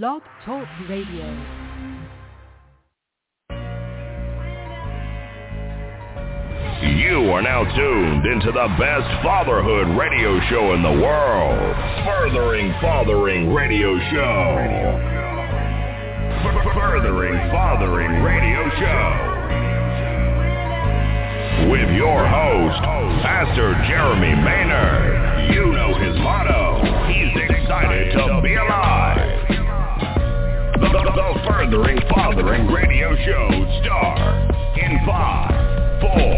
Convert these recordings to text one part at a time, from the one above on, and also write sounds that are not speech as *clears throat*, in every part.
Blog Talk Radio. You are now tuned into the best fatherhood radio show in the world. Furthering Fathering Radio Show. Furthering Fathering Radio Show. With your host, Pastor Jeremy Maynard. You know his motto. He's excited to be alive. The, the, the Furthering Fathering Radio Show star in five, four,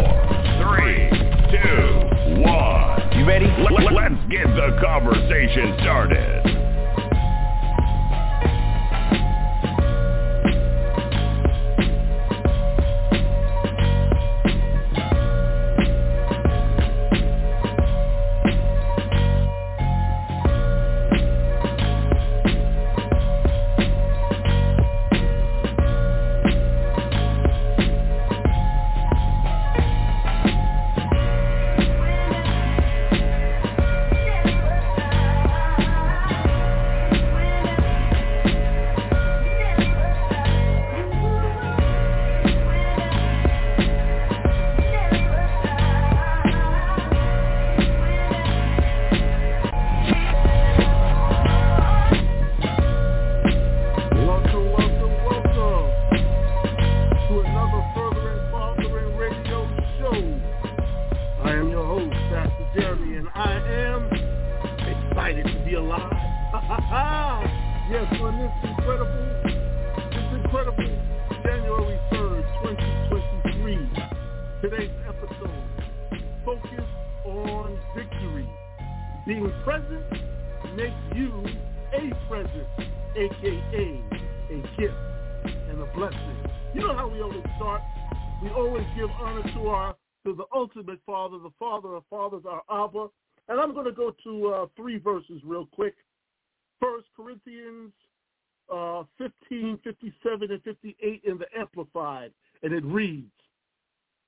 three, two, one. You ready? Let, let's get the conversation started. Focus on victory. Being present makes you a present, aka a gift and a blessing. You know how we always start? We always give honor to our to the ultimate Father, the Father of fathers, our Abba. And I'm going to go to uh, three verses real quick. First Corinthians uh, 15, 57, and 58 in the Amplified, and it reads,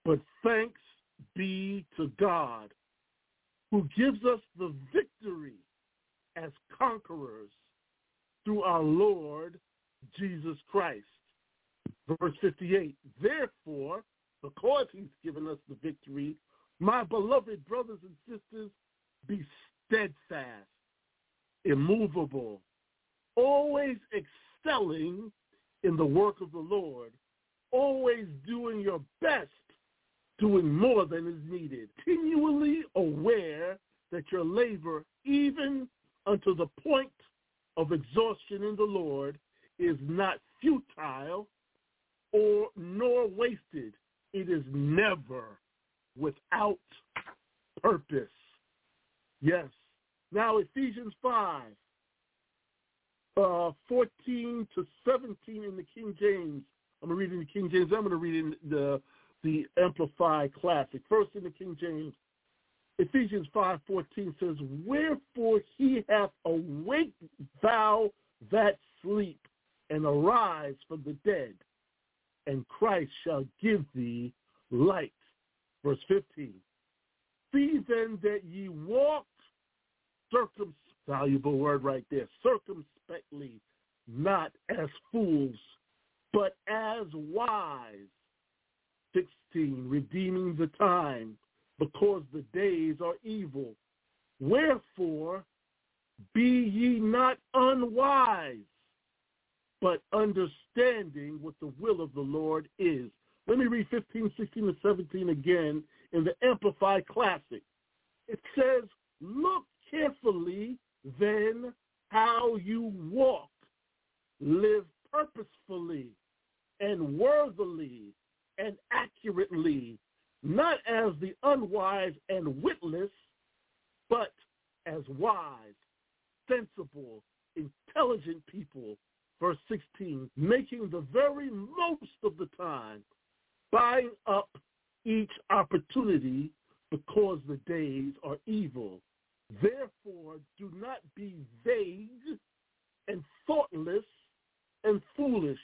"But thanks be to God, who gives us the victory as conquerors through our Lord Jesus Christ. Verse 58, therefore, because he's given us the victory, my beloved brothers and sisters, be steadfast, immovable, always excelling in the work of the Lord, always doing your best, doing more than is needed, continually aware that your labor, even unto the point of exhaustion in the Lord, is not futile or nor wasted. It is never without purpose. Yes. Now Ephesians 5, uh, 14 to 17 in the King James. I'm reading the King James. I'm going to read in the the Amplified Classic. First in the King James. Ephesians 5.14 says, Wherefore he hath awaked thou that sleep, and arise from the dead, and Christ shall give thee light. Verse 15. See then that ye walk circum valuable word right there, circumspectly, not as fools, but as wise. 16. Redeeming the time, because the days are evil. Wherefore, be ye not unwise, but understanding what the will of the Lord is. Let me read 15, 16, and 17 again in the Amplified Classic. It says, look carefully then how you walk. Live purposefully and worthily and accurately, not as the unwise and witless, but as wise, sensible, intelligent people. Verse 16, making the very most of the time, buying up each opportunity because the days are evil. Therefore, do not be vague and thoughtless and foolish,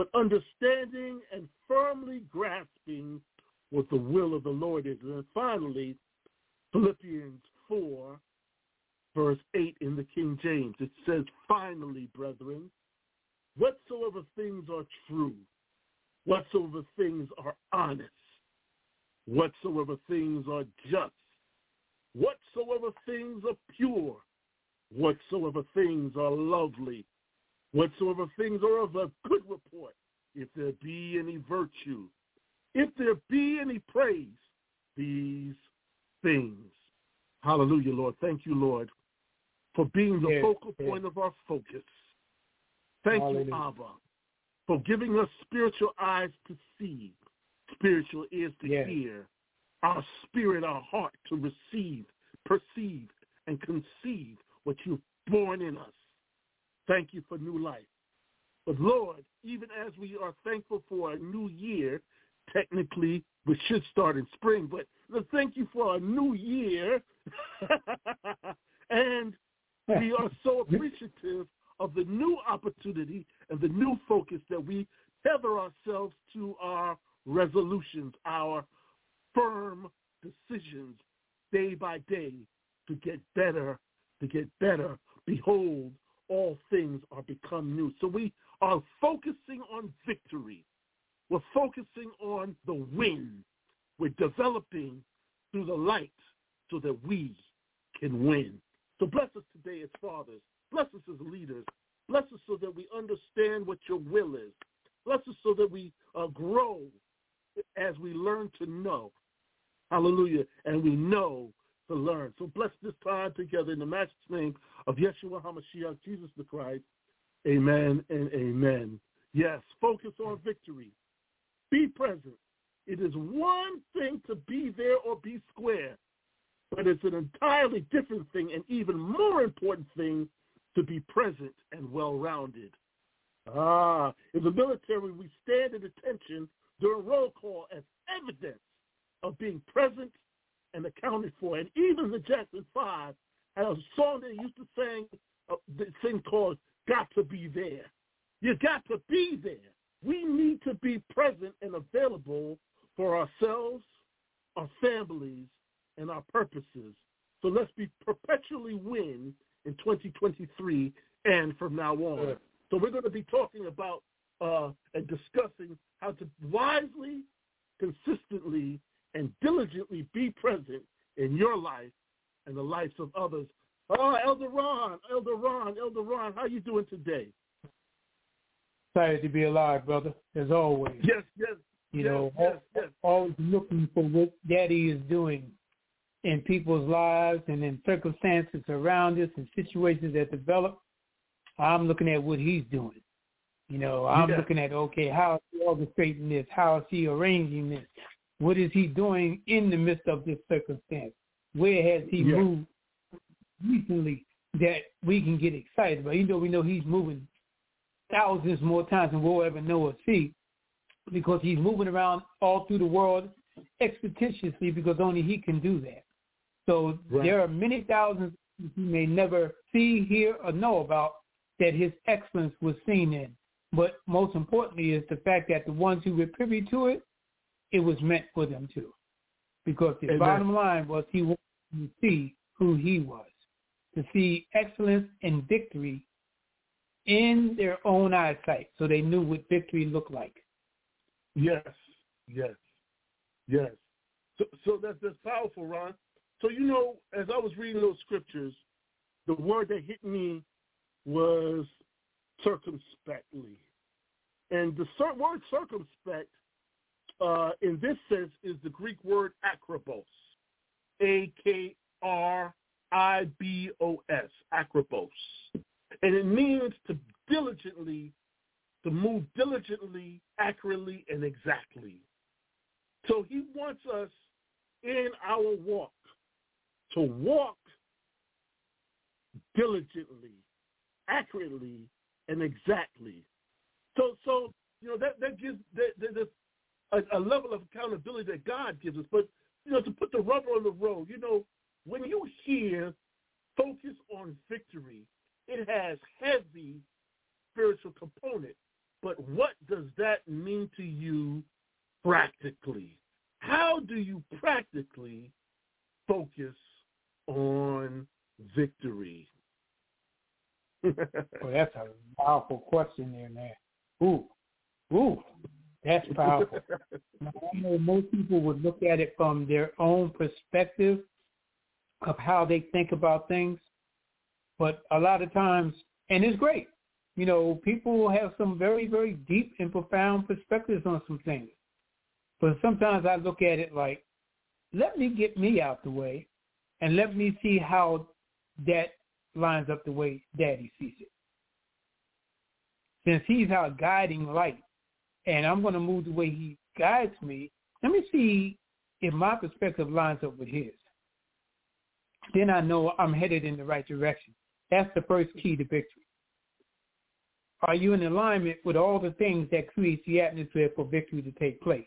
but understanding and firmly grasping what the will of the Lord is. And finally, Philippians 4, verse 8 in the King James. It says, finally, brethren, whatsoever things are true, whatsoever things are honest, whatsoever things are just, whatsoever things are pure, whatsoever things are lovely, whatsoever things are of a good report, if there be any virtue, if there be any praise, these things. Hallelujah, Lord. Thank you, Lord, for being the yes, focal yes. point of our focus. Thank Hallelujah. you, Abba, for giving us spiritual eyes to see, spiritual ears to yes. hear, our spirit, our heart to receive, perceive, and conceive what you've born in us. Thank you for new life. But Lord, even as we are thankful for a new year, technically we should start in spring, but thank you for a new year. *laughs* and we are so *laughs* appreciative of the new opportunity and the new focus that we tether ourselves to our resolutions, our firm decisions day by day to get better, to get better. Behold, all things are become new. So we are focusing on victory. We're focusing on the win. We're developing through the light so that we can win. So bless us today as fathers. Bless us as leaders. Bless us so that we understand what your will is. Bless us so that we uh, grow as we learn to know. Hallelujah. And we know to learn. So bless this time together in the master's name of Yeshua HaMashiach, Jesus the Christ. Amen and amen. Yes, focus on victory. Be present. It is one thing to be there or be square, but it's an entirely different thing and even more important thing to be present and well-rounded. Ah, in the military, we stand at attention during roll call as evidence of being present and accounted for. And even the Jackson Five had a song they used to sing, uh, the thing called "Got to Be There." You got to be there. We need to be present and available for ourselves, our families, and our purposes. So let's be perpetually win in 2023 and from now on. So we're going to be talking about uh, and discussing how to wisely, consistently, and diligently be present in your life and the lives of others. Oh, Elder Ron, Elder Ron, Elder Ron, how you doing today? Excited to be alive, brother, as always. Yes, yes. You yes, know, yes, yes. always looking for what Daddy is doing in people's lives and in circumstances around us and situations that develop. I'm looking at what he's doing. You know, I'm yeah. looking at okay, how is he orchestrating this? How is he arranging this? What is he doing in the midst of this circumstance? Where has he moved recently that we can get excited about? Even though we know he's moving thousands more times than we'll ever know or see, because he's moving around all through the world expeditiously because only he can do that. So right. there are many thousands you may never see, hear, or know about that his excellence was seen in. But most importantly is the fact that the ones who were privy to it, it was meant for them too. Because the Amen. bottom line was he wanted to see who he was, to see excellence and victory in their own eyesight so they knew what victory looked like. Yes, yes, yes. So, so that's, that's powerful, Ron. So, you know, as I was reading those scriptures, the word that hit me was circumspectly. And the word circumspect uh, in this sense is the Greek word akribos, A-K-R-I-B-O-S, akribos. And it means to diligently, to move diligently, accurately, and exactly. So he wants us in our walk to walk diligently, accurately, and exactly. So, so you know that that gives that, that, a, a level of accountability that God gives us. But you know, to put the rubber on the road, you know, when you hear focus on victory, it has heavy spiritual component. But what does that mean to you practically? How do you practically focus on victory? *laughs* well, that's a powerful question there, man. Ooh, ooh, that's *laughs* powerful. now, I know most people would look at it from their own perspective of how they think about things, but a lot of times, and it's great. You know, people have some very, very deep and profound perspectives on some things. But sometimes I look at it like, let me get me out the way and let me see how that lines up the way daddy sees it. Since he's our guiding light and I'm going to move the way he guides me, let me see if my perspective lines up with his. Then I know I'm headed in the right direction. That's the first key to victory. Are you in alignment with all the things that creates the atmosphere for victory to take place?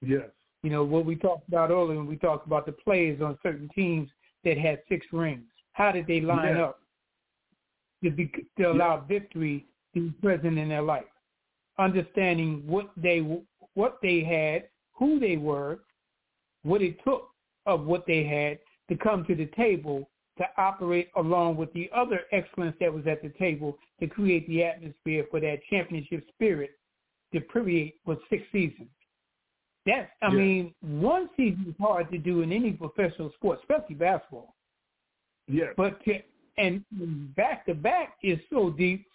Yes. You know, what we talked about earlier when we talked about the players on certain teams that had six rings. How did they line up to, be, to allow victory to be present in their life? Understanding what they what they had, who they were, what it took of what they had to come to the table to operate along with the other excellence that was at the table to create the atmosphere for that championship spirit to permeate for six seasons. That's, I yeah. mean, one season is hard to do in any professional sport, especially basketball. Yeah. But to, and back to back is so deep.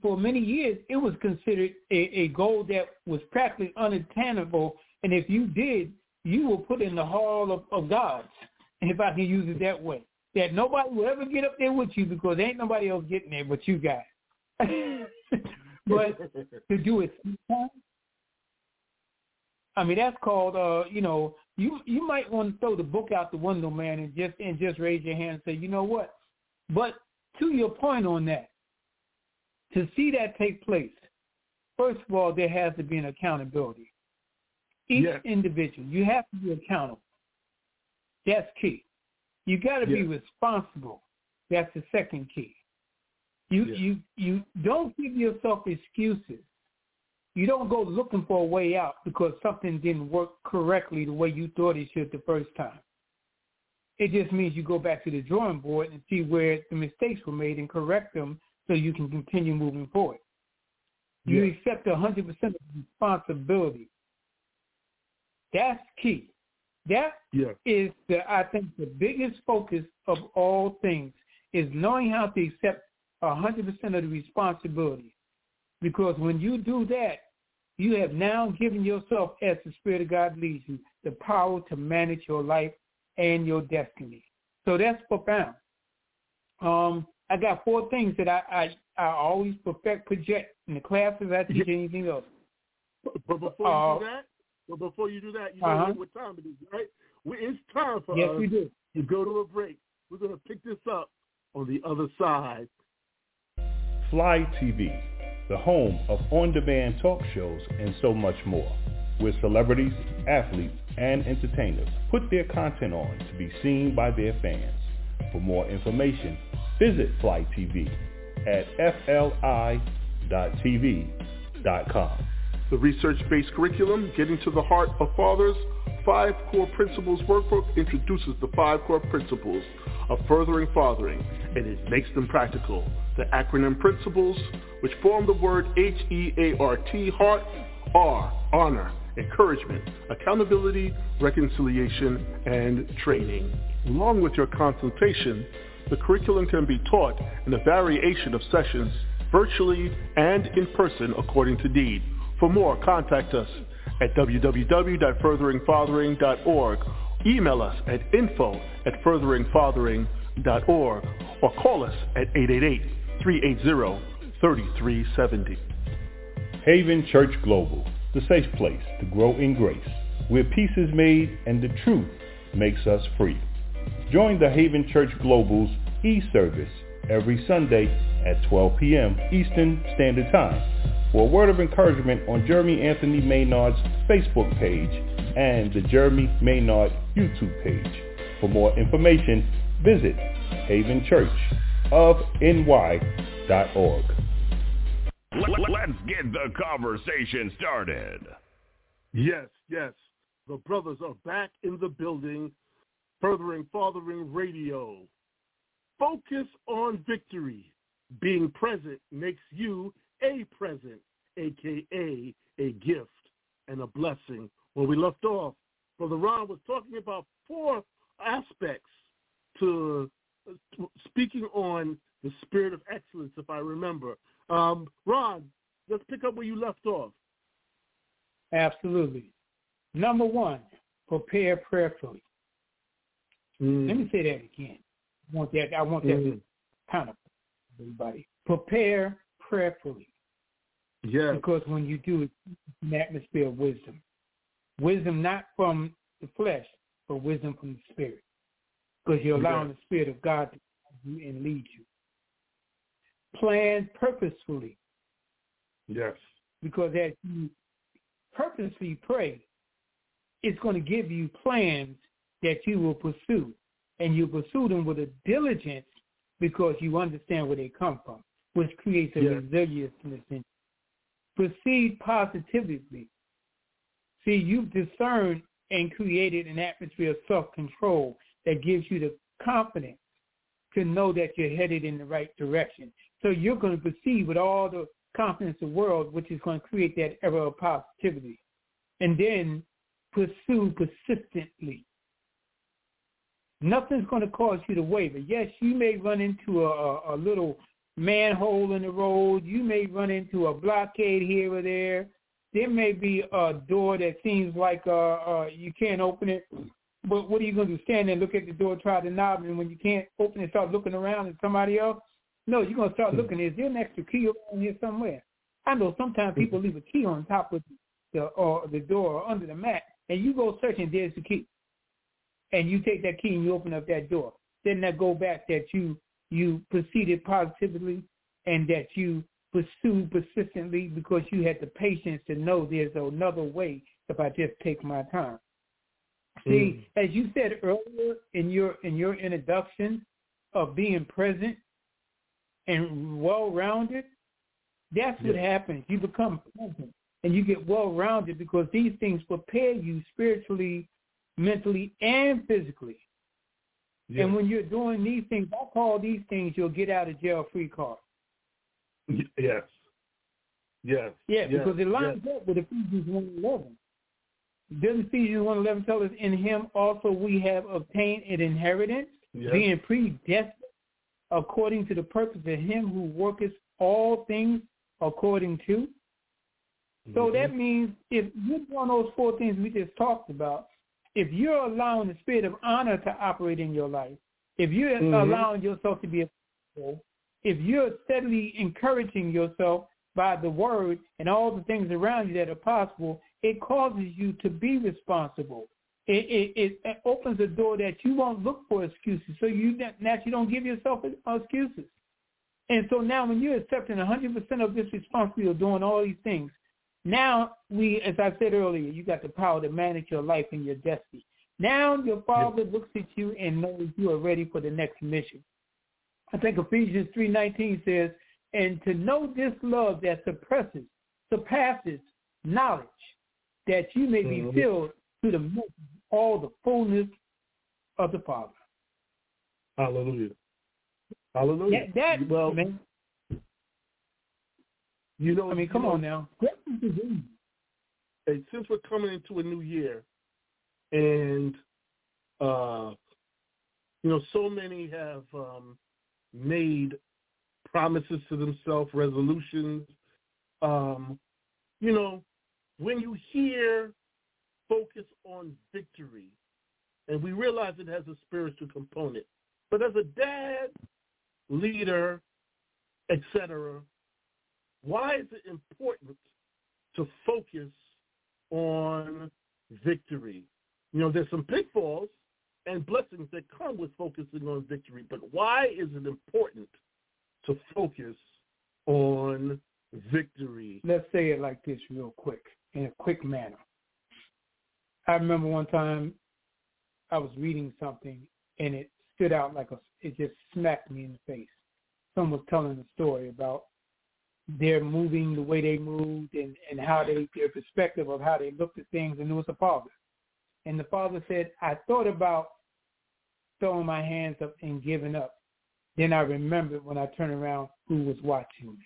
For many years, it was considered a, a goal that was practically unattainable, and if you did, you were put in the hall of, of gods if I can use it that way. That nobody will ever get up there with you because ain't nobody else getting there but you guys. *laughs* but to do it I mean that's called uh, you know, you you might want to throw the book out the window, man, and just and just raise your hand and say, you know what? But to your point on that, to see that take place, first of all, there has to be an accountability. Each yes. individual, you have to be accountable. That's key. You got to be responsible. That's the second key. You you you don't give yourself excuses. You don't go looking for a way out because something didn't work correctly the way you thought it should the first time. It just means you go back to the drawing board and see where the mistakes were made and correct them so you can continue moving forward. You accept 100% of responsibility. That's key. That is the I think the biggest focus of all things is knowing how to accept hundred percent of the responsibility. Because when you do that, you have now given yourself, as the Spirit of God leads you, the power to manage your life and your destiny. So that's profound. Um, I got four things that I, I, I always perfect project in the classes I teach anything else. But before uh, you do that, but before you do that, you uh-huh. know what time it is, right? It's time for yes, us we do. to go to a break. We're going to pick this up on the other side. Fly TV, the home of on-demand talk shows and so much more, where celebrities, athletes, and entertainers put their content on to be seen by their fans. For more information, visit Fly TV at fli.tv.com. The research-based curriculum, Getting to the Heart of Fathers, Five Core Principles Workbook introduces the five core principles of furthering fathering, and it makes them practical. The acronym principles, which form the word H-E-A-R-T, heart, are honor, encouragement, accountability, reconciliation, and training. Along with your consultation, the curriculum can be taught in a variation of sessions, virtually and in person according to need. For more, contact us at www.furtheringfathering.org. Email us at info at furtheringfathering.org or call us at 888-380-3370. Haven Church Global, the safe place to grow in grace, where peace is made and the truth makes us free. Join the Haven Church Global's e-service every Sunday at 12 p.m. Eastern Standard Time for a word of encouragement on Jeremy Anthony Maynard's Facebook page and the Jeremy Maynard YouTube page. For more information, visit havenchurchofny.org. Let's get the conversation started. Yes, yes. The brothers are back in the building. Furthering Fathering Radio. Focus on victory. Being present makes you a present, aka a gift and a blessing. When we left off, Brother Ron was talking about four aspects to speaking on the spirit of excellence, if I remember. Um, Ron, let's pick up where you left off. Absolutely. Number one, prepare prayerfully. Mm. Let me say that again. I want that. I want that mm. to kind of everybody prepare prayerfully. Yeah. Because when you do it, an atmosphere of wisdom, wisdom not from the flesh, but wisdom from the spirit. Because you're allowing yeah. the spirit of God to guide you and lead you. Plan purposefully. Yes. Because as you purposely pray, it's going to give you plans that you will pursue. And you pursue them with a diligence because you understand where they come from, which creates a yeah. resilience in Proceed positively. See, you've discerned and created an atmosphere of self-control that gives you the confidence to know that you're headed in the right direction. So you're going to proceed with all the confidence in the world, which is going to create that era of positivity. And then pursue persistently. Nothing's going to cause you to waver. Yes, you may run into a, a little manhole in the road. You may run into a blockade here or there. There may be a door that seems like uh, uh, you can't open it. But what are you going to do? Stand there, look at the door, try the knob, and when you can't open it, start looking around at somebody else? No, you're going to start looking. Is there an extra key around here somewhere? I know sometimes people leave a key on top of the or the door or under the mat, and you go searching. There's the key, and you take that key and you open up that door. Then that go back that you you proceeded positively and that you pursued persistently because you had the patience to know there's another way if I just take my time. See, mm. as you said earlier in your in your introduction of being present and well-rounded, that's what happens. You become present and you get well-rounded because these things prepare you spiritually, mentally, and physically. Yeah. And when you're doing these things, I call these things your get out of jail free card. Yes. Yes. Yeah, yes. because it lines yes. up with Ephesians 1.11. Doesn't Ephesians 1.11 tell us, in him also we have obtained an inheritance, yes. being predestined according to the purpose of him who worketh all things according to? Mm-hmm. So that means if you're doing those four things we just talked about, if you're allowing the spirit of honor to operate in your life, if you're mm-hmm. allowing yourself to be a if you're steadily encouraging yourself by the word and all the things around you that are possible, it causes you to be responsible. It, it, it opens a door that you won't look for excuses. So you naturally don't give yourself excuses. And so now when you're accepting 100% of this responsibility of doing all these things, now we, as I said earlier, you got the power to manage your life and your destiny. Now your father looks at you and knows you are ready for the next mission. I think Ephesians 3.19 says, and to know this love that suppresses, surpasses knowledge, that you may be mm-hmm. filled to the all the fullness of the Father. Hallelujah. Hallelujah. That, that well, man, you know, I mean, come know, on now. And since we're coming into a new year, and uh, you know, so many have um, made promises to themselves, resolutions. Um, you know, when you hear focus on victory, and we realize it has a spiritual component, but as a dad, leader, etc., why is it important to focus on victory? You know, there's some pitfalls and blessings that come with focusing on victory, but why is it important to focus on victory? Let's say it like this real quick, in a quick manner. I remember one time I was reading something and it stood out like a, it just smacked me in the face. Someone was telling a story about they're moving the way they moved and, and how they their perspective of how they looked at things and it was a father. And the father said, I thought about throwing my hands up and giving up. Then I remembered when I turned around who was watching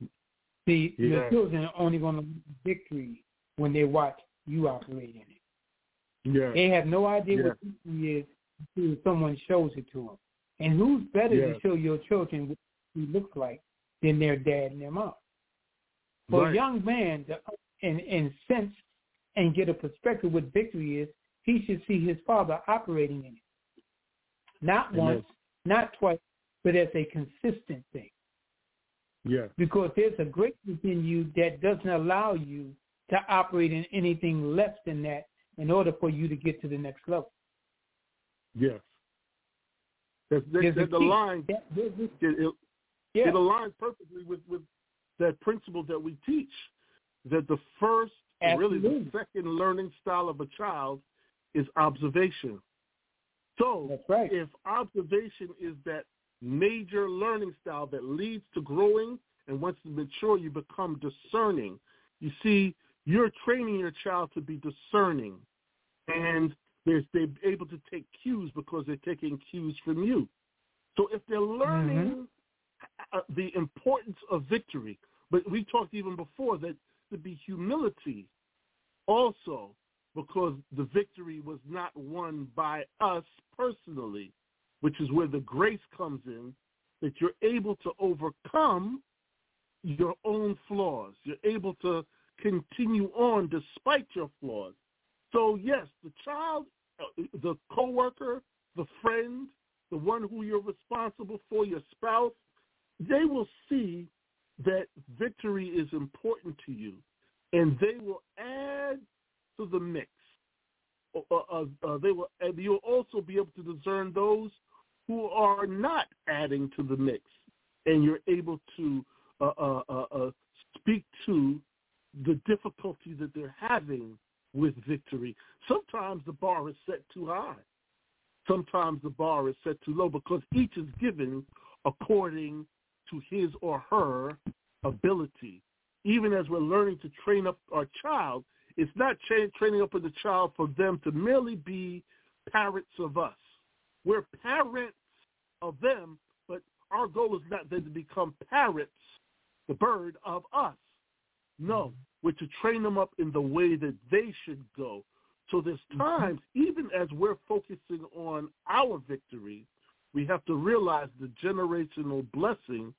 me. See, Yeah. your children are only going to victory when they watch you operate in it. Yeah. They have no idea Yeah. what victory is until someone shows it to them. And who's better Yeah. to show your children what he looks like than their dad and their mom? For Right. a young man to in, in sense and get a perspective what victory is, he should see his father operating in it. Not Amen. once, not twice, but as a consistent thing. Yeah. Because there's a greatness in you that doesn't allow you to operate in anything less than that in order for you to get to the next level. Yes. That, that, the line That- it, it, yeah. it aligns perfectly with, with that principle that we teach. That the first, and really the second learning style of a child is observation. So That's right. if observation is that major learning style that leads to growing, and once you mature, you become discerning. You see, you're training your child to be discerning, and they're, they're able to take cues because they're taking cues from you. So if they're learning uh, the importance of victory, but we talked even before that to be humility also because the victory was not won by us personally, which is where the grace comes in, that you're able to overcome your own flaws. You're able to continue on despite your flaws. So yes, the child, uh, the coworker, the friend, the one who you're responsible for, your spouse, they will see that victory is important to you, and they will add to the mix. Uh, uh, uh, they will, and you'll also be able to discern those who are not adding to the mix, and you're able to uh, uh, uh, uh, speak to the difficulty that they're having with victory. Sometimes the bar is set too high. Sometimes the bar is set too low because each is given according to his or her ability. Even as we're learning to train up our child, it's not tra- training up the child for them to merely be parents of us. We're parents of them, but our goal is not then to become parents, the bird of us. No, we're to train them up in the way that they should go. So there's times, even as we're focusing on our victory, we have to realize the generational blessing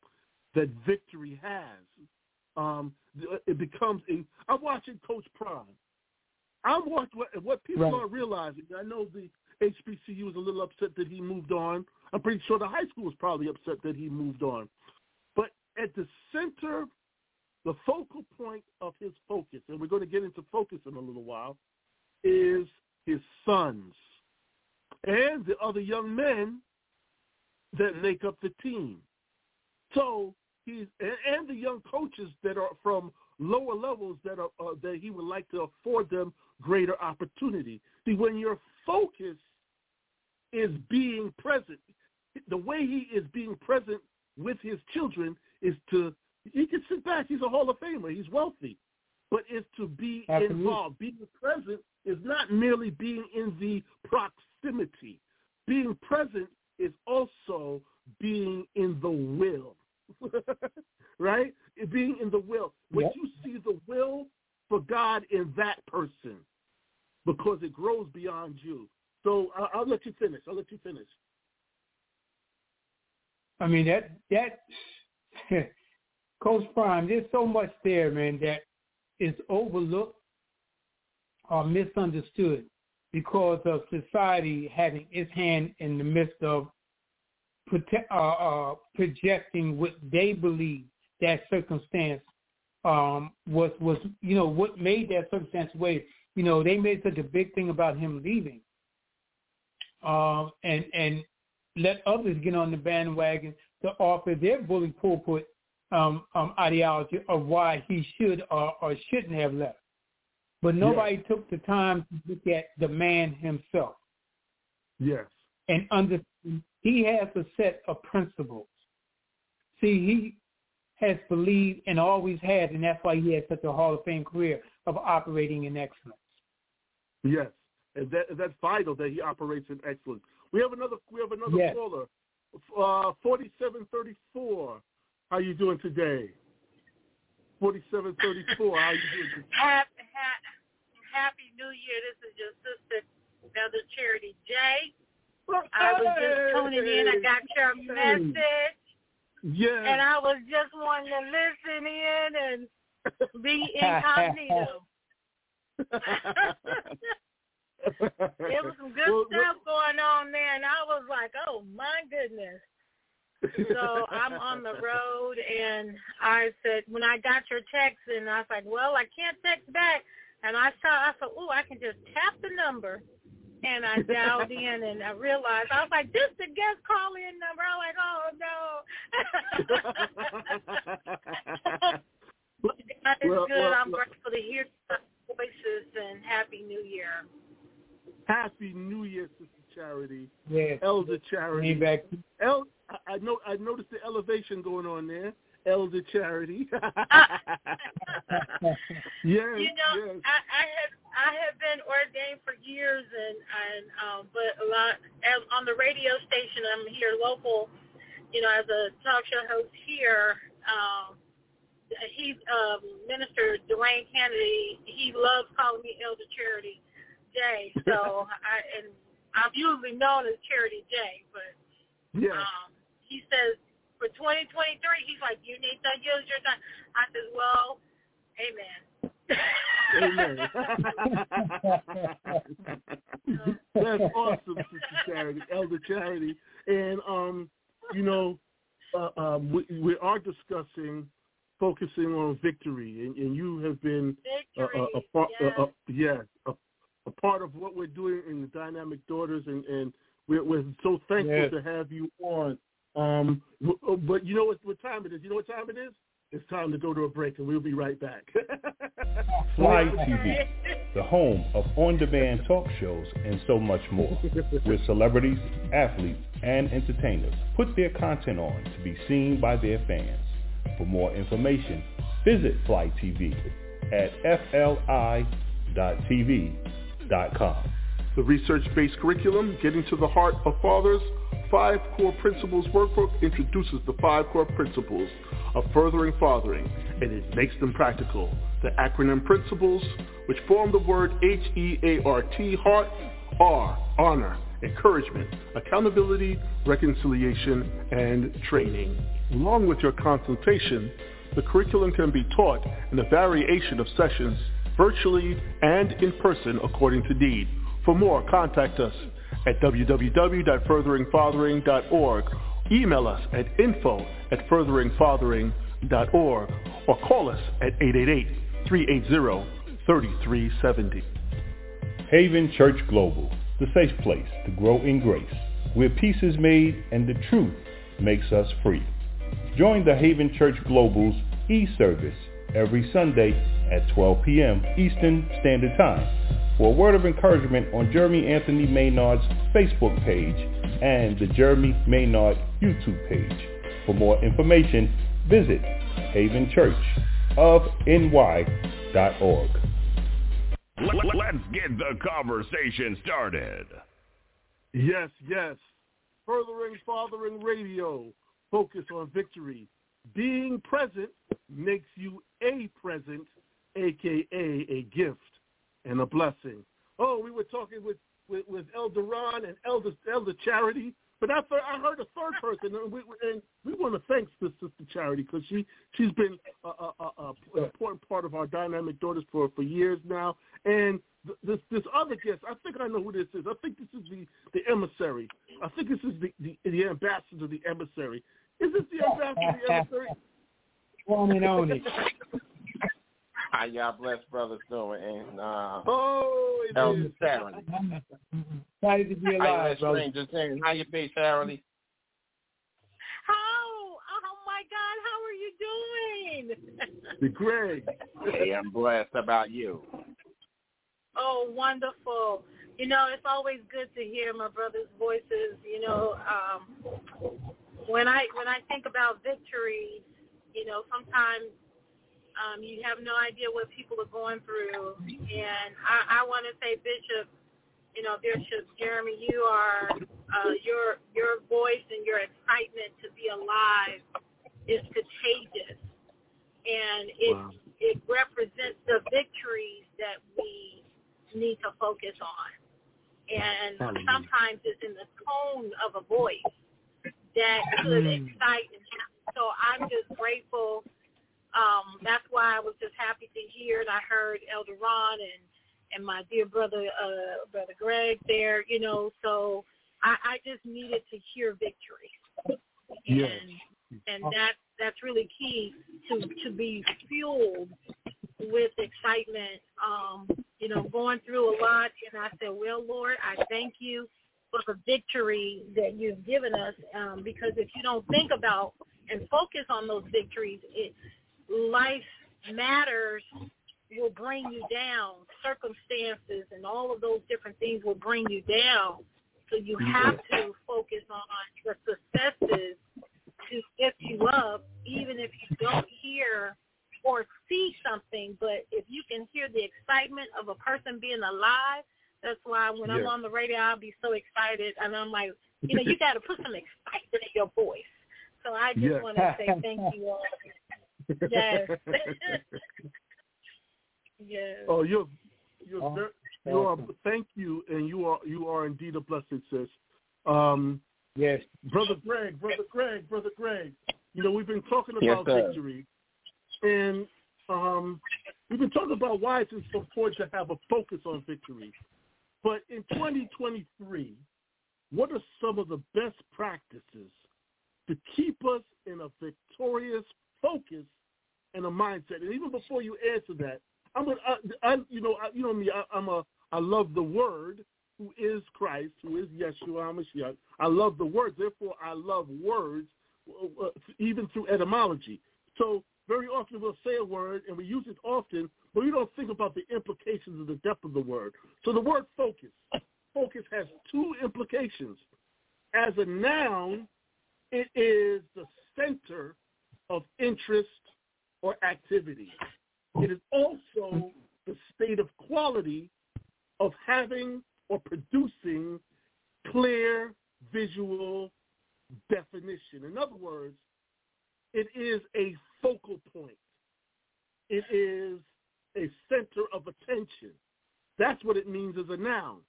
that victory has. Um, it becomes a. I'm watching Coach Prime. I'm watching what, what people Right. aren't realizing. I know the HBCU was a little upset that he moved on. I'm pretty sure the high school was probably upset that he moved on. But at the center, the focal point of his focus, and we're going to get into focus in a little while, is his sons and the other young men that make up the team. So he's and, the young coaches that are from lower levels that are uh, that he would like to afford them greater opportunity. See, when your focus is being present, the way he is being present with his children is to he can sit back. He's a Hall of Famer. He's wealthy, but it's to be Absolutely. involved. Being present is not merely being in the proximity. Being present is also being in the will. *laughs* right? Being in the will. When Yep. you see the will for God in that person, because it grows beyond you. So I'll, I'll let you finish. I'll let you finish. I mean that that *laughs* Coach Prime, there's so much there, man, that is overlooked or misunderstood because of society having its hand in the midst of prote- uh, uh, projecting what they believe that circumstance um, was was you know what made that circumstance way. You know they made such a big thing about him leaving, um, and and let others get on the bandwagon to offer their bully pulpit um, um, ideology of why he should or, or shouldn't have left. But nobody took the time to look at the man himself Yes. and understand he has a set of principles. See, he has believed and always has, and that's why he had such a Hall of Fame career of operating in excellence. Yes. and that that's vital that he operates in excellence. We have another we have another yes. caller, uh, forty seven thirty four. How you doing today? Forty seven thirty four. How you doing? Today? Happy, happy New Year. This is your sister, Elder Charity J. I was just tuning in. I got your message. Yeah. And I was just wanting to listen in and be incognito. *laughs* there was some good well, stuff going on there, and I was like, "Oh my goodness!" So *laughs* I'm on the road, and I said when I got your text, and I was like, "Well, I can't text back," and I saw, I thought, "Oh, I can just tap the number." And I dialed in, and I realized I was like, "This is the guest call in number." I was like, "Oh no!" *laughs* God is well, good. Well, I'm grateful to hear voices, and Happy New Year. Happy New Year, Sister Charity. Yes. Elder Charity. Back. I know. I noticed the elevation going on there. Elder Charity. *laughs* yes. You know, yes. I, I have I have been ordained for years, and and um, but a lot as on the radio station. I'm here local, you know, as a talk show host here. Um, he um, Minister Dwayne Kennedy. He loves calling me Elder Charity J. So *laughs* I and I'm usually known as Charity J. But yeah. um, he says for 2023, he's like, you need to use your time. I said, well, amen. Amen. *laughs* *laughs* That's awesome, Sister Charity, Elder Charity, and um, you know, uh, um, we, we are discussing focusing on victory, and, and you have been victory, a, a, a, yes. a, a, yeah, a, a part of what we're doing in the Dynamic Daughters, and, and we're, we're so thankful yes. to have you on. Um, uh, but you know what, what time it is? You know what time it is? It's time to go to a break, and we'll be right back. *laughs* Fly TV, the home of on-demand talk shows and so much more, where celebrities, athletes, and entertainers put their content on to be seen by their fans. For more information, visit Fly TV at fli.tv.com. The research-based curriculum, Getting to the Heart of Fathers, Five Core Principles Workbook introduces the five core principles of furthering fathering, and it makes them practical. The acronym principles, which form the word H-E-A-R-T, heart, are honor, encouragement, accountability, reconciliation, and training. Along with your consultation, the curriculum can be taught in a variation of sessions, virtually and in person according to need. For more, contact us at www.furtheringfathering.org. Email us at info at furtheringfathering.org or call us at 888-380-3370. Haven Church Global, the safe place to grow in grace, where peace is made and the truth makes us free. Join the Haven Church Global's e-service every Sunday at 12 p.m. Eastern Standard Time for a word of encouragement on Jeremy Anthony Maynard's Facebook page and the Jeremy Maynard YouTube page. For more information, visit havenchurchofny.org. Let's get the conversation started. Yes, yes. Furthering Fathering Radio. Focus on victory. Being present makes you a present, aka a gift and a blessing. Oh, we were talking with with, with Elder Ron and Elder Elder Charity, but I thought I heard a third person, and we and we want to thank Sister Charity because she she's been a, a, a, a important part of our dynamic daughters for for years now, and this this other guest, I think I know who this is. I think this is the the emissary. I think this is the the, the ambassador, the emissary. Is this the ambassador, the emissary? *laughs* One and only. How y'all blessed brothers doing? And uh, oh, it Elder is. Charity. Excited to be How alive, you brother. strangers saying, how you be, Charity? Oh, oh my God, how are you doing? The Greg. Hey, I'm blessed. How about you? Oh, wonderful. You know, it's always good to hear my brother's voices. You know, um, when I when I think about victory, you know, sometimes um, you have no idea what people are going through. And I, I want to say, Bishop, you know, Bishop Jeremy, you are uh, your your voice and your excitement to be alive is contagious, and it wow. it represents the victories that we need to focus on. And Hallelujah. sometimes it's in the tone of a voice that could mm. excite. And so I'm just grateful. Um, that's why I was just happy to hear, and I heard Elder Ron and and my dear brother, uh, brother Greg there. You know, so I, I just needed to hear victory. And yes. and that that's really key to to be fueled with excitement. Um, you know, going through a lot, and I said, "Well, Lord, I thank you victory that you've given us." Um, because if you don't think about and focus on those victories, it life matters will bring you down. Circumstances and all of those different things will bring you down. So you have to focus on the successes to lift you up, even if you don't hear or see something. But if you can hear the excitement of a person being alive, that's why when yeah. I'm on the radio, I'll be so excited, and I'm like, you know, *laughs* you got to put some excitement in your voice. So I just yeah. want to say thank you all. Yes. *laughs* yes. Oh, you're you're oh, very, you are. Thank you, and you are you are indeed a blessing, sis. Um, yes, brother Greg, brother Greg, brother Greg. You know we've been talking about yes, victory, and um, we've been talking about why it's important to have a focus on victory. But in 2023, what are some of the best practices to keep us in a victorious focus and a mindset? And even before you answer that, I'm a, I, I, you know, I, you know me. I, I'm a, I love the Word, who is Christ, who is Yeshua HaMashiach. I love the words. Therefore, I love words, uh, even through etymology. So very often we'll say a word and we use it often, but we don't think about the implications of the depth of the word. So the word focus, focus has two implications. As a noun, it is the center of interest or activity. It is also the state of quality of having or producing clear visual definition. In other words, it is a focal point. It is a center of attention. That's what it means as a noun.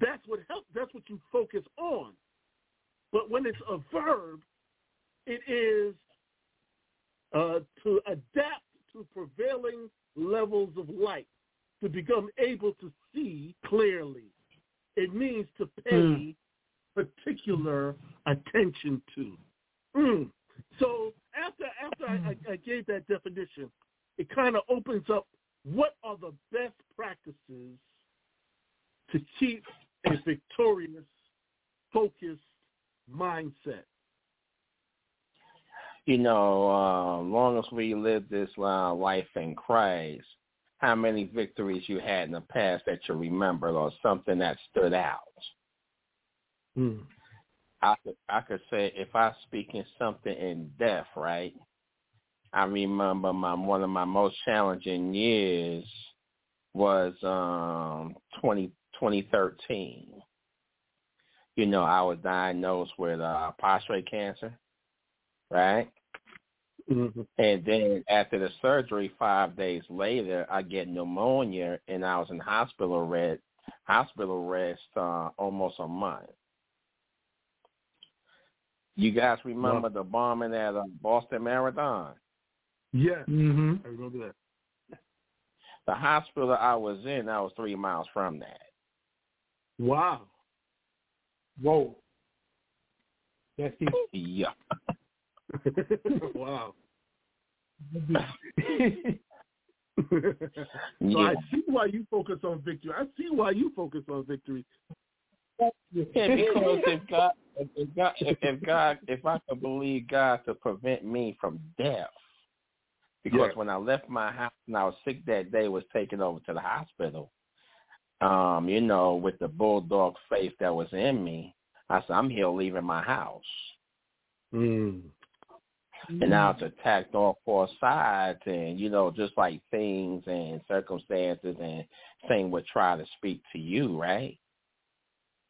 That's what help. That's what you focus on. But when it's a verb, it is uh, to adapt to prevailing levels of light, to become able to see clearly. It means to pay mm. particular attention to. Mm. So after after I, I, I gave that definition, it kind of opens up what are the best practices to keep a victorious, focused mindset. You know, uh, long as we live this uh, life in Christ, how many victories you had in the past that you remembered or something that stood out? Hmm. I could I could say if I speak in something in depth, right? I remember my one of my most challenging years was um 20, 2013. You know, I was diagnosed with uh, prostate cancer, right? Mm-hmm. And then after the surgery, five days later, I get pneumonia, and I was in hospital rest, hospital rest uh, almost a month. You guys remember the bombing at uh, Boston Marathon? Yeah, mm-hmm. I remember that. The hospital I was in, I was three miles from that. Wow. Whoa. That's it. *laughs* Yeah. *laughs* wow. *laughs* so yeah. I see why you focus on victory. I see why you focus on victory. Yeah, because if God, if God, if God, if I could believe God to prevent me from death, because when I left my house and I was sick that day, was taken over to the hospital. Um, you know, with the bulldog faith that was in me, I said, I'm here leaving my house. Mm. And now it's attacked on four sides, and you know, just like things and circumstances, and Satan would try to speak to you, right?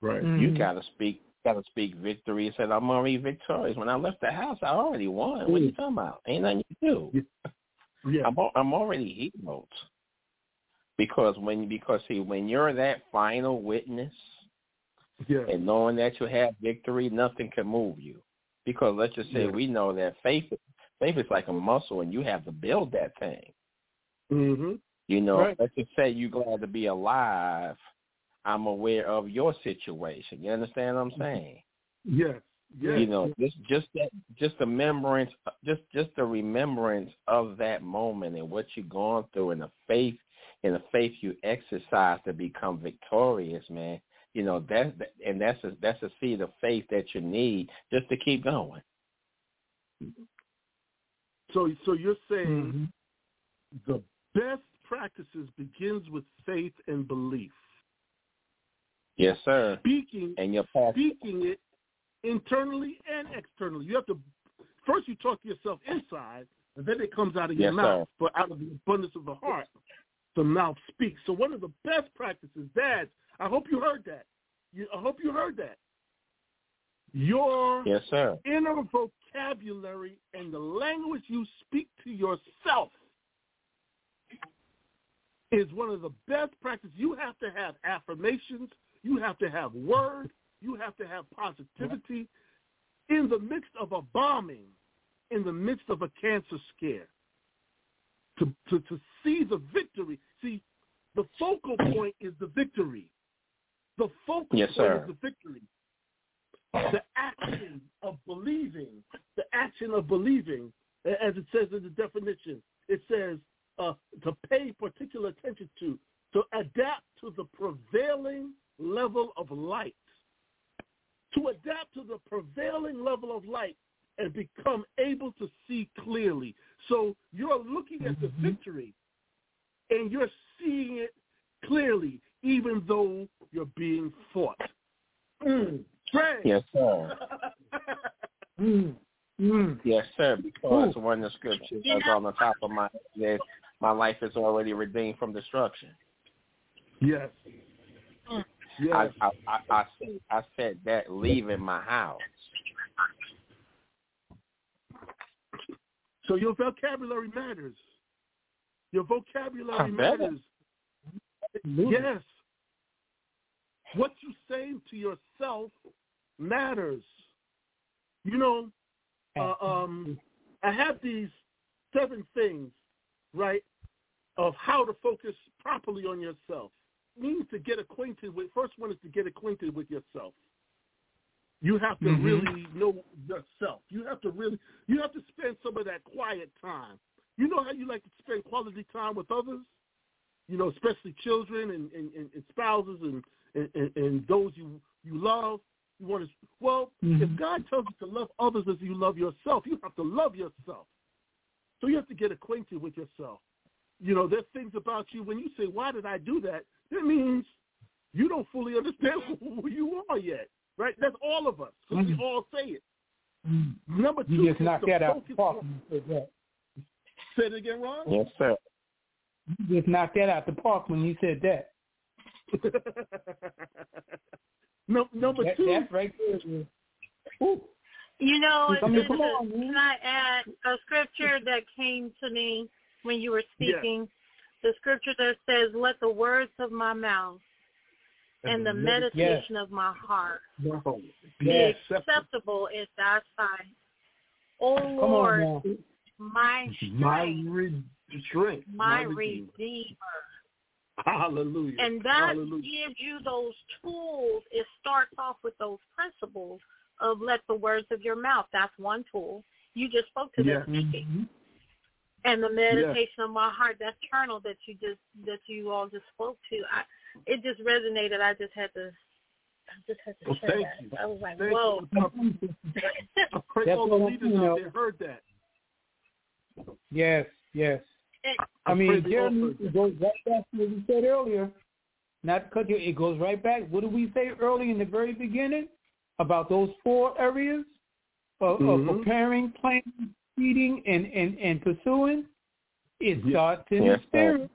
Right. Mhm. You gotta speak gotta speak victory. He said, I'm already victorious. When I left the house I already won. What are you talking about? Ain't nothing you can do. Yeah. I'm I'm already healed. Because when because see when you're that final witness Yeah. and knowing that you have victory, nothing can move you. Because let's just say Yeah. we know that faith faith is like a muscle and you have to build that thing. Mhm. You know, Right. let's just say you're glad to be alive. I'm aware of your situation. You understand what I'm saying? Yes. Yes. You know, just just that just the remembrance just just the remembrance of that moment and what you've gone through and the faith and the faith you exercise to become victorious, man. You know, that and that's a that's a seed of faith that you need just to keep going. So so you're saying Mhm. the best practices begins with faith and belief. Yes, sir. Speaking And your pastor speaking it internally and externally. You have to first you talk to yourself inside, and then it comes out of your Yes, mouth. sir. For out of the abundance of the heart, the mouth speaks. So one of the best practices, dads, I hope you heard that. You, I hope you heard that. Your Yes, sir. inner vocabulary and the language you speak to yourself is one of the best practices. You have to have affirmations. You have to have word. You have to have positivity in the midst of a bombing, in the midst of a cancer scare. To, to, to see the victory. See, the focal *clears throat* point is the victory. The focal Yes, point sir. is the victory the action of believing, the action of believing, as it says in the definition, it says uh, to pay particular attention to, to adapt to the prevailing level of light, to adapt to the prevailing level of light and become able to see clearly. So you're looking at the victory and you're seeing it clearly, even though you're being fought. Mm. Yes, sir. *laughs* Mm. Mm. Yes, sir. Because one of the scriptures that's on the top of my head, my life is already redeemed from destruction. Yes. Yes. I, I, I, I, said, I said that leaving my house. so your vocabulary matters. Your vocabulary matters. Yes. What you say to yourself matters. You know, uh, um, I have these seven things, right, of how to focus properly on yourself. Means to get acquainted with. First one is to get acquainted with yourself. You have to Mhm. really know yourself. You have to really. You have to spend some of that quiet time. You know how you like to spend quality time with others. You know, especially children and, and, and, spouses and, and, and, those you you love. You want to. Well, Mhm. if God tells you to love others as you love yourself, you have to love yourself. So you have to get acquainted with yourself. You know, there's things about you when you say, "Why did I do that?" That means you don't fully understand *laughs* who you are yet, right? That's all of us. 'cause Mhm. We all say it. Mm. Number two, You just is knocked that out the park when you said that. Say it again, Ron. Yes, sir. You just knocked that out the park when you said that. *laughs* no, number that two. that's right there. is- Ooh. You know, I it's come a- on, can I add a scripture that came to me when you were Yes. speaking? The scripture that says, "Let the words of my mouth and the meditation of my heart No. be Yes. acceptable in thy sight." O Lord, on my My strength, re- strength. my redeemer. redeemer. Hallelujah. And that Hallelujah. gives you those tools. It starts off with those principles of let the words of your mouth. That's one tool. You just spoke to Yeah. the speaking. And the meditation of my heart, that journal that you just that you all just spoke to, I it just resonated. I just had to I just had to Well, share thank that. you. I was like, Thank Whoa. you. I pray That's all the leaders know. out there heard that. Yes, yes. It- I I mean, pray they Jeremy, it goes right back to what we said earlier. Not to cut you, it goes right back. What did we say early in the very beginning about those four areas of, Mhm. of preparing, planning, feeding, and, and, and pursuing? It Yeah. starts in Yes, the spirit.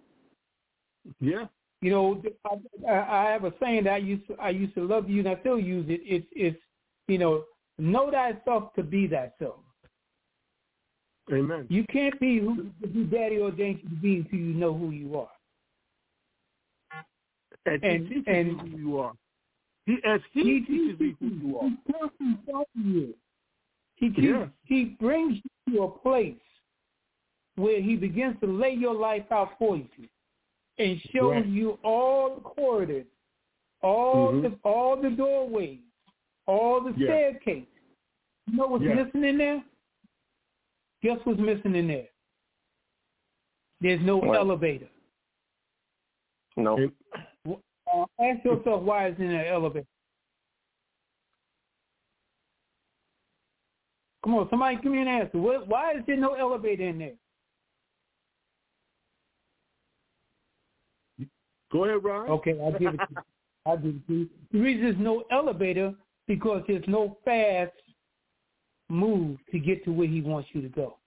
Yeah. You know, I, I have a saying that I used to, I used to love you, and I still use it. It's it's you know, know thyself to be thyself. Amen. You can't be who, who Daddy ordained you to be until you know who you are. And, and he teaches and, who you are. He as he, he teaches you who you are. He yeah. he brings you to a place where he begins to lay your life out for you and shows right. you all the corridors, all mm-hmm. the all the doorways, all the yeah. staircase. You know what's yeah. missing in there? Guess what's missing in there? There's no what? elevator. No. Uh, ask yourself why it's in an elevator. Come on, somebody give me an answer. What, why is there no elevator in there? Go ahead, Ron. Okay, I'll give it to you. I'll give it to you. The reason there's no elevator because there's no fast move to get to where he wants you to go.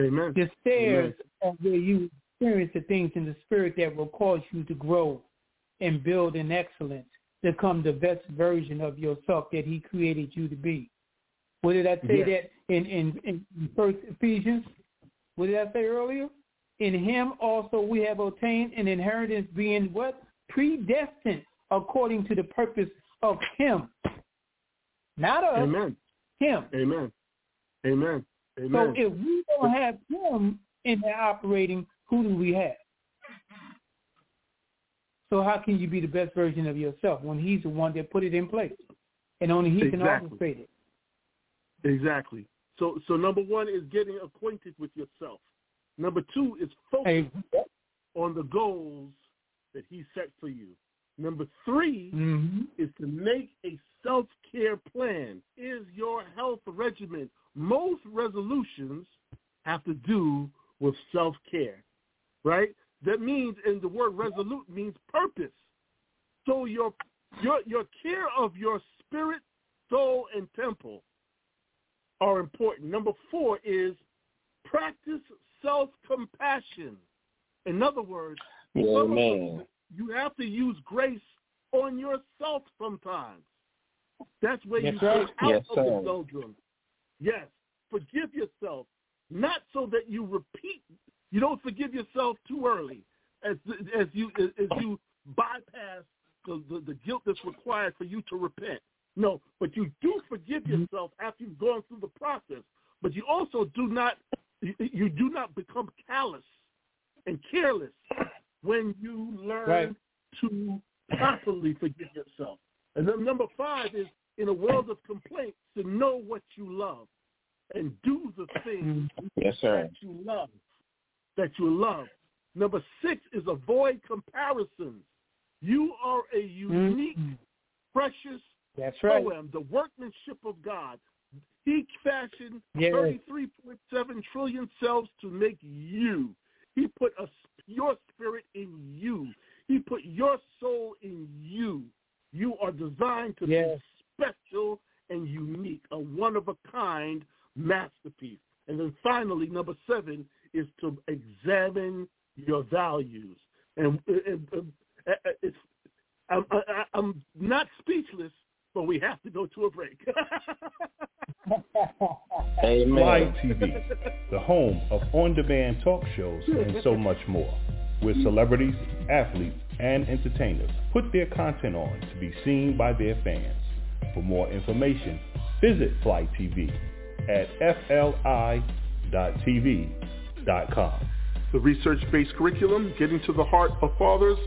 Amen. The stairs Amen. are where you experience the things in the spirit that will cause you to grow and build in excellence, become the best version of yourself that he created you to be. What did I say yes. that in, in, in First Ephesians? What did I say earlier? In him also we have obtained an inheritance being what? Predestined according to the purpose of him. Not us. Amen. Him. Amen. Amen. Amen. So if we don't have him in the operating, who do we have? So how can you be the best version of yourself when he's the one that put it in place? And only he exactly. can orchestrate it. Exactly. So so number one is getting acquainted with yourself. Number two is focus hey. on the goals that he set for you. Number 3 mm-hmm. is to make a self-care plan. Is your health regimen. Most resolutions have to do with self-care, right? That means, and the word resolute means purpose. So your your your care of your spirit, soul, and temple are important. Number four is practice self-compassion. In other words, Amen. you have to use grace on yourself sometimes. That's where yes, you sir. get out yes, of the doldrums. Yes, forgive yourself, not so that you repeat. You don't forgive yourself too early, as as you as you bypass the, the, the guilt that's required for you to repent. No, but you do forgive mm-hmm. yourself after you've gone through the process. But you also do not you do not become callous and careless when you learn right. to properly forgive yourself. And then number five is in a world of complaints to know what you love and do the things yes, sir. that you love. That you love. Number six is avoid comparisons. You are a unique, mm-hmm. precious That's right. poem, the workmanship of God. He fashioned yes. 33.7 trillion cells to make you. He put a, your spirit in you. He put your soul in you. You are designed to yes. be special and unique, a one-of-a-kind masterpiece. And then finally, number seven is to examine your values. And, and, and it's, I'm, I, I'm not speechless, but we have to go to a break. *laughs* Amen. Fly TV, the home of on-demand talk shows and so much more, where celebrities, athletes, and entertainers put their content on to be seen by their fans. For more information, visit Fly TV at fli.tv.com. The research-based curriculum, Getting to the Heart of Fathers,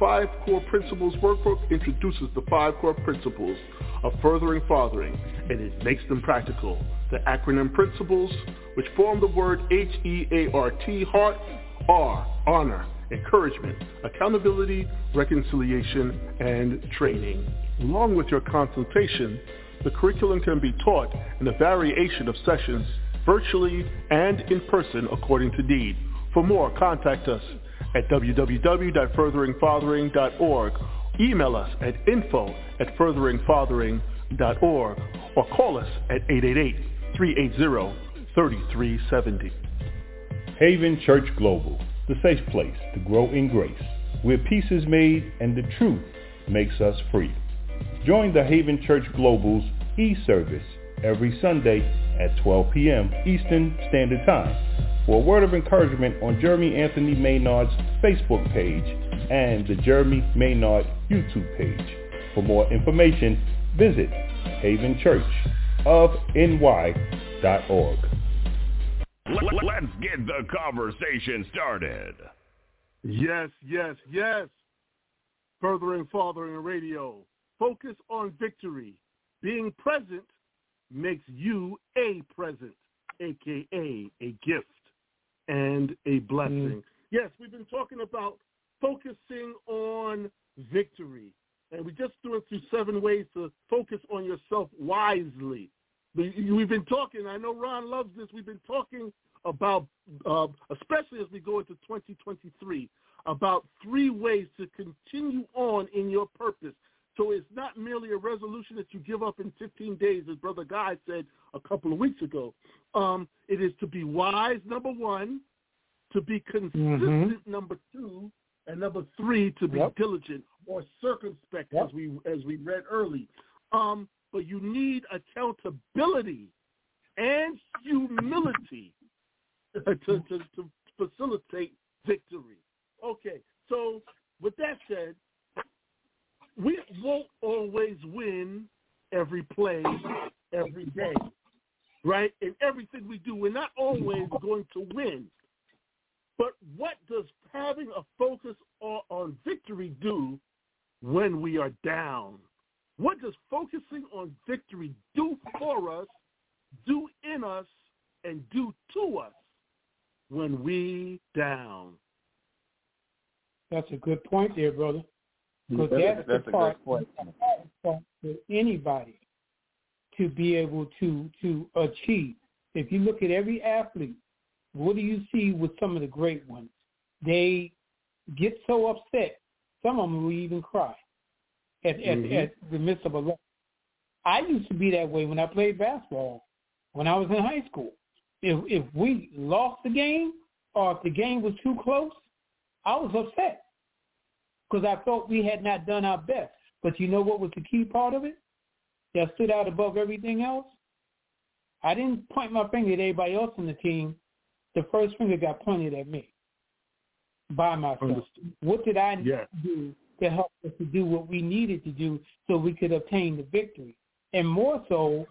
Five Core Principles Workbook introduces the five core principles of furthering fathering, and it makes them practical. The acronym principles, which form the word H-E-A-R-T, heart, are honor, encouragement, accountability, reconciliation, and training. Along with your consultation, the curriculum can be taught in a variation of sessions, virtually and in person according to need. For more, contact us at www.furtheringfathering.org. Email us at info at furtheringfathering.org or call us at 888-380-3370. Haven Church Global, the safe place to grow in grace. where peace is made and the truth makes us free. Join the Haven Church Global's e-service every Sunday at 12 p.m. Eastern Standard Time for a word of encouragement on Jeremy Anthony Maynard's Facebook page and the Jeremy Maynard YouTube page. For more information, visit havenchurchofny.org. Let's get the conversation started. Yes, yes, yes. Furthering Fathering Radio. Focus on victory. Being present makes you a present, aka a gift and a blessing. Mm. Yes, we've been talking about focusing on victory. And we just threw it through seven ways to focus on yourself wisely. We've been talking, I know Ron loves this, we've been talking about, uh, especially as we go into 2023, about three ways to continue on in your purpose. So it's not merely a resolution that you give up in 15 days, as Brother Guy said a couple of weeks ago. Um, it is to be wise, number one, to be consistent, mm-hmm. number two, and number three, to be yep. diligent or circumspect, yep. as we as we read early. Um, but you need accountability and humility *laughs* to, to, to facilitate victory. Okay, so with that said, we won't always win every play every day, right? In everything we do, we're not always going to win. But what does having a focus on, on victory do when we are down? What does focusing on victory do for us, do in us, and do to us when we down? That's a good point there, brother. Because that's, that's, the part for anybody to be able to to achieve. If you look at every athlete, what do you see with some of the great ones? They get so upset. Some of them will even cry at mm-hmm. at, at the midst of a loss. I used to be that way when I played basketball when I was in high school. If if we lost the game or if the game was too close, I was upset because I felt we had not done our best. But you know what was the key part of it? That stood out above everything else? I didn't point my finger at anybody else on the team. The first finger got pointed at me by myself. What did I yeah. do to help us to do what we needed to do so we could obtain the victory? And more so,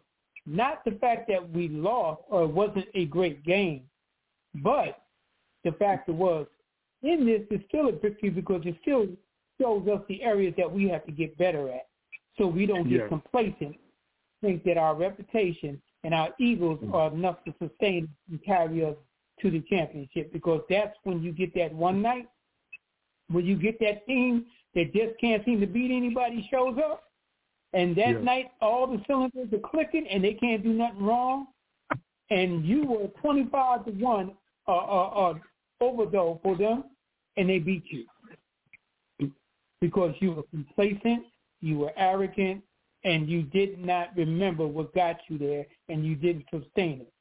not the fact that we lost or it wasn't a great game, but the fact it was in this is still a victory because it still shows us the areas that we have to get better at so we don't get complacent, think that our reputation and our egos mm-hmm. are enough to sustain and carry us to the championship because that's when you get that one night, when you get that team that just can't seem to beat anybody shows up, and that yeah. night all the cylinders are clicking and they can't do nothing wrong, and you were 25 to 1 uh, uh, uh, overdose for them, and they beat you because you were complacent, you were arrogant, and you did not remember what got you there, and you didn't sustain it.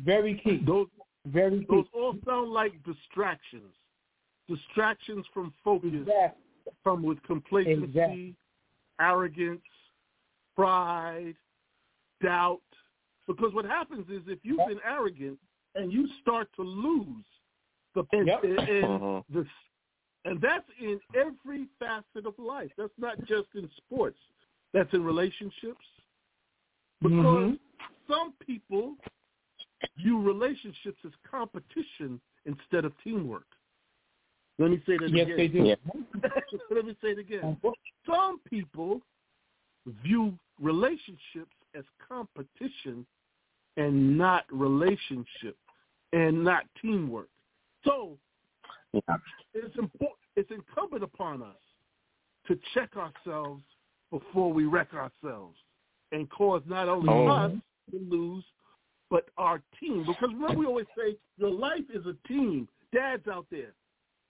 Very key. Those, Very key. Those all sound like distractions. Distractions from focus, exactly. from with complacency, exactly. arrogance, pride, doubt. Because what happens is if you've been arrogant and you start to lose the yep. and, and *laughs* uh-huh. the and that's in every facet of life. That's not just in sports. That's in relationships. Because mm-hmm. some people view relationships as competition instead of teamwork. Let me say that yes, again. Yes, they do. Yeah. *laughs* Let me say it again. Some people view relationships as competition and not relationship and not teamwork. So yeah. it's important. It's incumbent upon us to check ourselves before we wreck ourselves and cause not only oh. us to lose, but our team. Because remember, we always say your life is a team. Dads out there,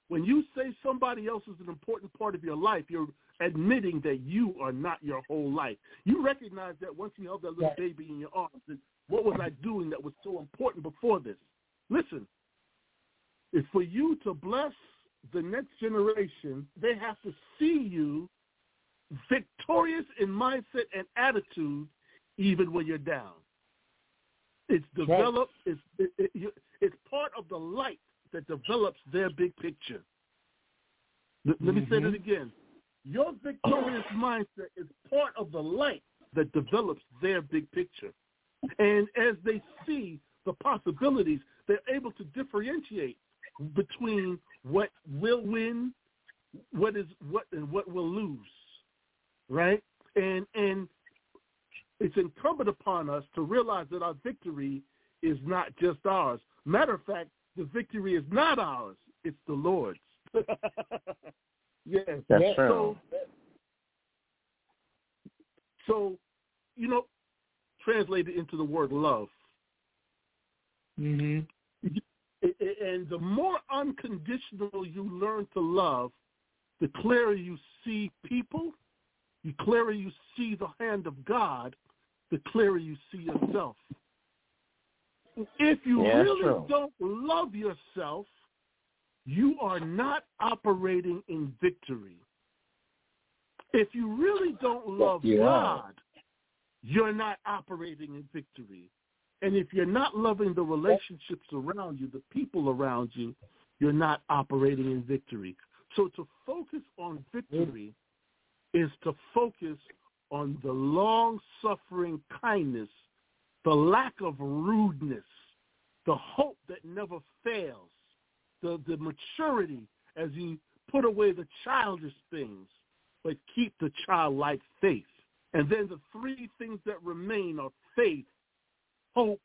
when you say somebody else is an important part of your life, you're admitting that you are not your whole life. You recognize that once you held that little baby in your arms, that what was I doing that was so important before this? Listen, is for you to bless the next generation, they have to see you victorious in mindset and attitude even when you're down. It's developed. Right. It's it, it, it's part of the light that develops their big picture. Let, mm-hmm. me say that mm-hmm. again. Your victorious *coughs* mindset is part of the light that develops their big picture. And as they see the possibilities, they're able to differentiate between what will win, what is what and what will lose. Right? And and it's incumbent upon us to realize that our victory is not just ours. Matter of fact, the victory is not ours; it's the Lord's. *laughs* yes, that's true. So, so, you know, translated into the word love. Mm-hmm. And the more unconditional you learn to love, the clearer you see people, the clearer you see the hand of God, the clearer you see yourself. If you yeah, really true. don't love yourself, you are not operating in victory. If you really don't love yeah. God, you're not operating in victory. And if you're not loving the relationships around you, the people around you, you're not operating in victory. So to focus on victory is to focus on the long-suffering kindness, the lack of rudeness, the hope that never fails, the, the maturity as you put away the childish things, but keep the childlike faith. And then the three things that remain are faith, hope,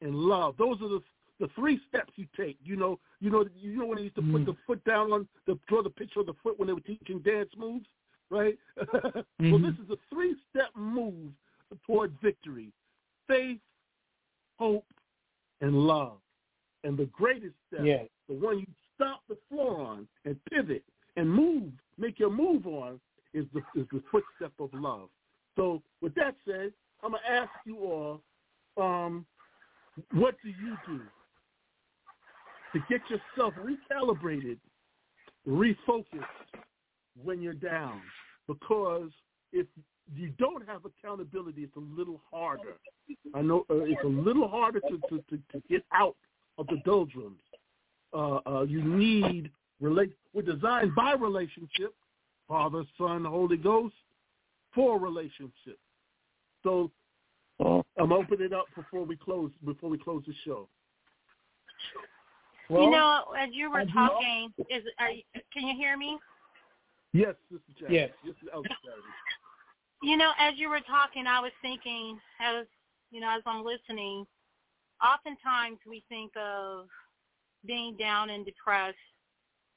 and love. Those are the the three steps you take. You know, you know, you know when they used to put mm. the foot down on the draw the picture of the foot when they were teaching dance moves right? *laughs* mm-hmm. Well, this is a three-step move toward victory. Faith, hope, and love. And the greatest step, yes. the one you stop the floor on and pivot and move, make your move on, is the, is the footstep of love. So with that said, I'm going to ask you all, um, what do you do to get yourself recalibrated, refocused, when you're down because if you don't have accountability, it's a little harder. I know uh, it's a little harder to, to, to, to get out of the doldrums. Uh, uh, you need relate. We're designed by relationship, Father, Son, Holy Ghost, for relationship. So I'm opening up before we close before we close the show. Well, you know, as you were talking, is are you, can you hear me? Yes, Sister Jack. Yes. Yes, You know, as you were talking, I was thinking, as you know, as I'm listening, oftentimes we think of being down and depressed,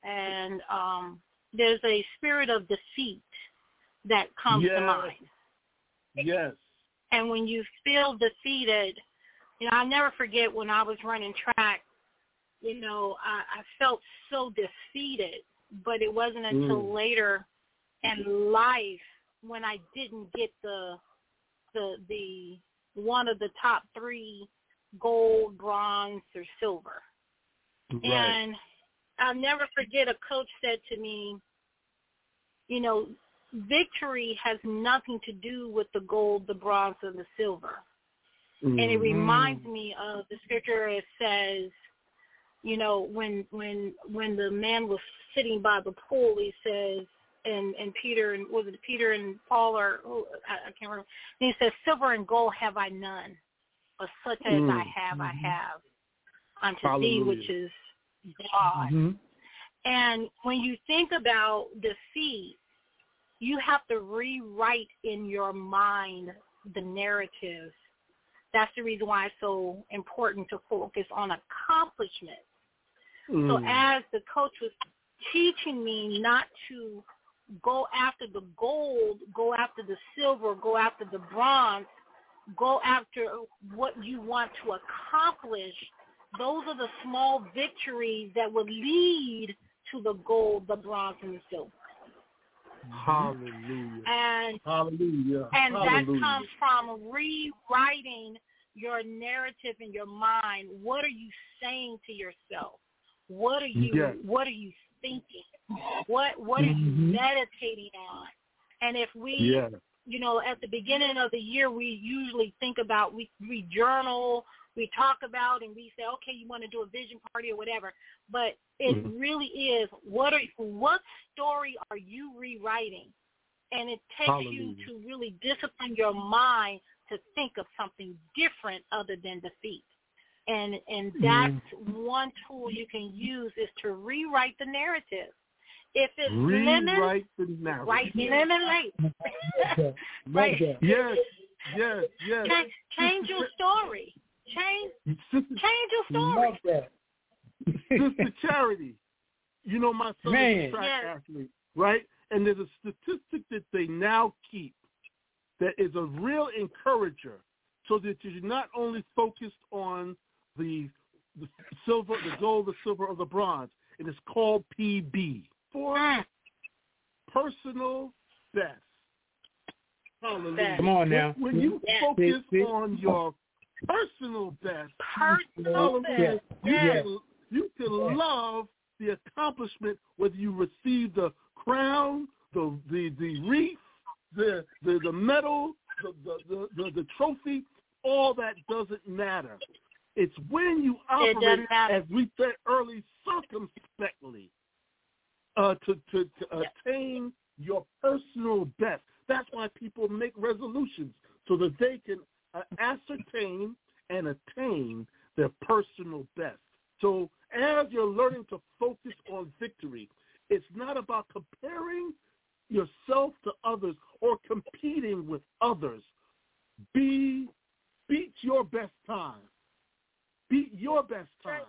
and um, there's a spirit of defeat that comes yes. to mind. Yes. And when you feel defeated, you know, I'll never forget when I was running track. You know, I, I felt so defeated but it wasn't until mm. later in life when I didn't get the the the one of the top three gold, bronze, or silver. Right. And I'll never forget a coach said to me, you know, victory has nothing to do with the gold, the bronze, and the silver. Mm-hmm. And it mm-hmm. reminds me of the scripture it says, you know, when when when the man was sitting by the pool, he says, and and Peter and was it Peter and Paul or oh, I, I can't remember. And he says, "Silver and gold have I none, but such as mm. I have, mm-hmm. I have unto Hallelujah. thee, which is God." Mm-hmm. And when you think about defeat, you have to rewrite in your mind the narrative. That's the reason why it's so important to focus on accomplishment Mm. So as the coach was teaching me not to go after the gold, go after the silver, go after the bronze, go after what you want to accomplish, those are the small victories that will lead to the gold, the bronze, and the silver. Hallelujah. And Hallelujah. And Hallelujah. that comes from rewriting your narrative in your mind. What are you saying to yourself? What are you yes. what are you thinking? What what are you Mhm. meditating on? And if we Yeah. you know, at the beginning of the year, we usually think about we we journal, we talk about, and we say, okay, you want to do a vision party or whatever. But it Mhm. really is what are what story are you rewriting? And it takes Hallelujah. you to really discipline your mind to think of something different other than defeat. And and that's one tool you can use is to rewrite the narrative. If it's lemon, Rewrite the narrative. write lemonade. *laughs* Love *laughs* Right. Yes, yes, yes. Change, change your story. Change *laughs* change your Love story. that. Sister *laughs* Charity, you know my son is a track Yes. athlete, right? And there's a statistic that they now keep that is a real encourager so that you're not only focused on the the silver, the gold, the silver, or the bronze. It is called PB for Mm. personal best. Hallelujah. Come on now. When you focus See, see? on your personal best, Personal best. You Yes. can you can love the accomplishment whether you receive the crown, the the, the wreath, the the, the medal, the the, the the the trophy. All that doesn't matter. It's when you operate, as we said early, circumspectly uh, to to, to Yeah. attain your personal best. That's why people make resolutions so that they can Uh, ascertain and attain their personal best. So as you're learning to focus on victory, it's not about comparing yourself to others or competing with others. Be beat your best time. Beat your best time.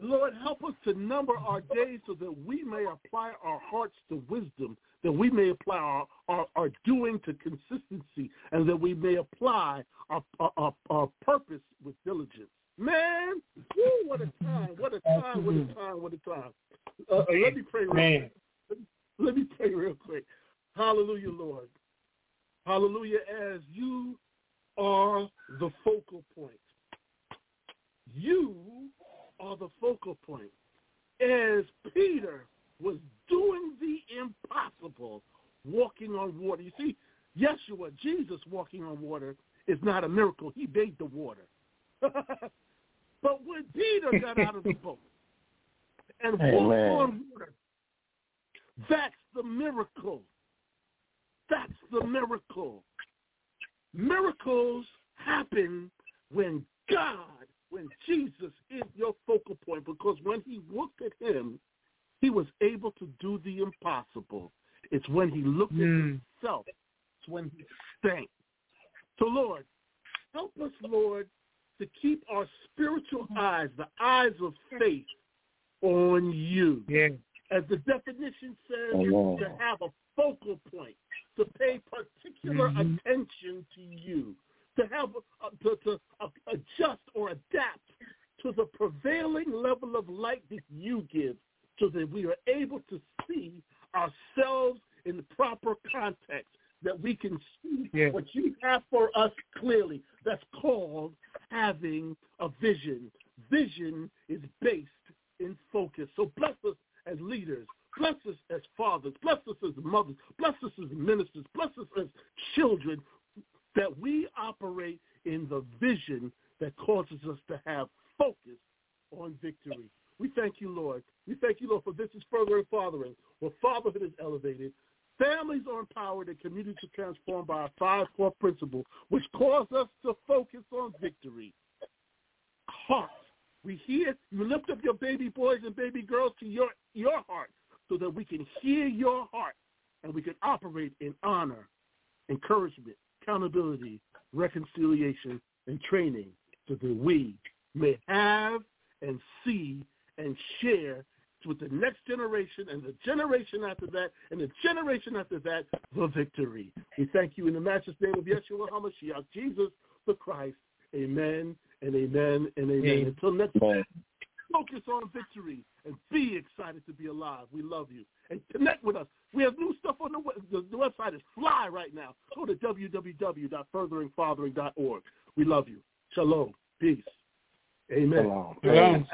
Lord, help us to number our days so that we may apply our hearts to wisdom, that we may apply our, our, our doing to consistency, and that we may apply our, our, our, purpose with diligence. Man, woo, what a time, what a time, what a time, what a time. Uh, uh, let me pray real Man. quick. Let me pray real quick. Hallelujah, Lord. Hallelujah, as you are the focal point. You are the focal point. As Peter was doing the impossible, walking on water. You see, Yeshua, Jesus walking on water, is not a miracle. He made the water. *laughs* but when Peter got out of the boat and walked Amen. on water, that's the miracle. That's the miracle. Miracles happen when God, when Jesus is your focal point, because when he looked at him, he was able to do the impossible. It's when he looked at Mm. himself. It's when he stank. So, Lord, help us, Lord, to keep our spiritual eyes, the eyes of faith, on you Yeah. as the definition says, Amen. to have a focal point, to pay particular Mhm. attention to you, to have uh, to, to uh, adjust or adapt to the prevailing level of light that you give, so that we are able to see ourselves in the proper context, that we can see Yeah. what you have for us clearly. That's called having a vision. Vision is based in focus. So bless us as leaders. Bless us as fathers. Bless us as mothers. Bless us as ministers. Bless us as children that we operate in the vision that causes us to have focus on victory. We thank you, Lord. We thank you, Lord, for this is Furthering Fathering, where fatherhood is elevated. Families are empowered and communities are transformed by our five core principles, which cause us to focus on victory. Heart. We hear you lift up your baby boys and baby girls to your, your heart so that we can hear your heart and we can operate in honor, encouragement, accountability, reconciliation, and training so that we may have and see and share with the next generation and the generation after that and the generation after that the victory. We thank you in the matchless name of Yeshua HaMashiach, Jesus the Christ. Amen and amen and amen. Amen. Until next time, focus on victory and be excited to be alive. We love you. And connect with us. We have new stuff on the, web- the, the website is fly right now. Go to www.furtheringfathering.org. We love you. Shalom. Peace. Amen. Shalom. Shalom.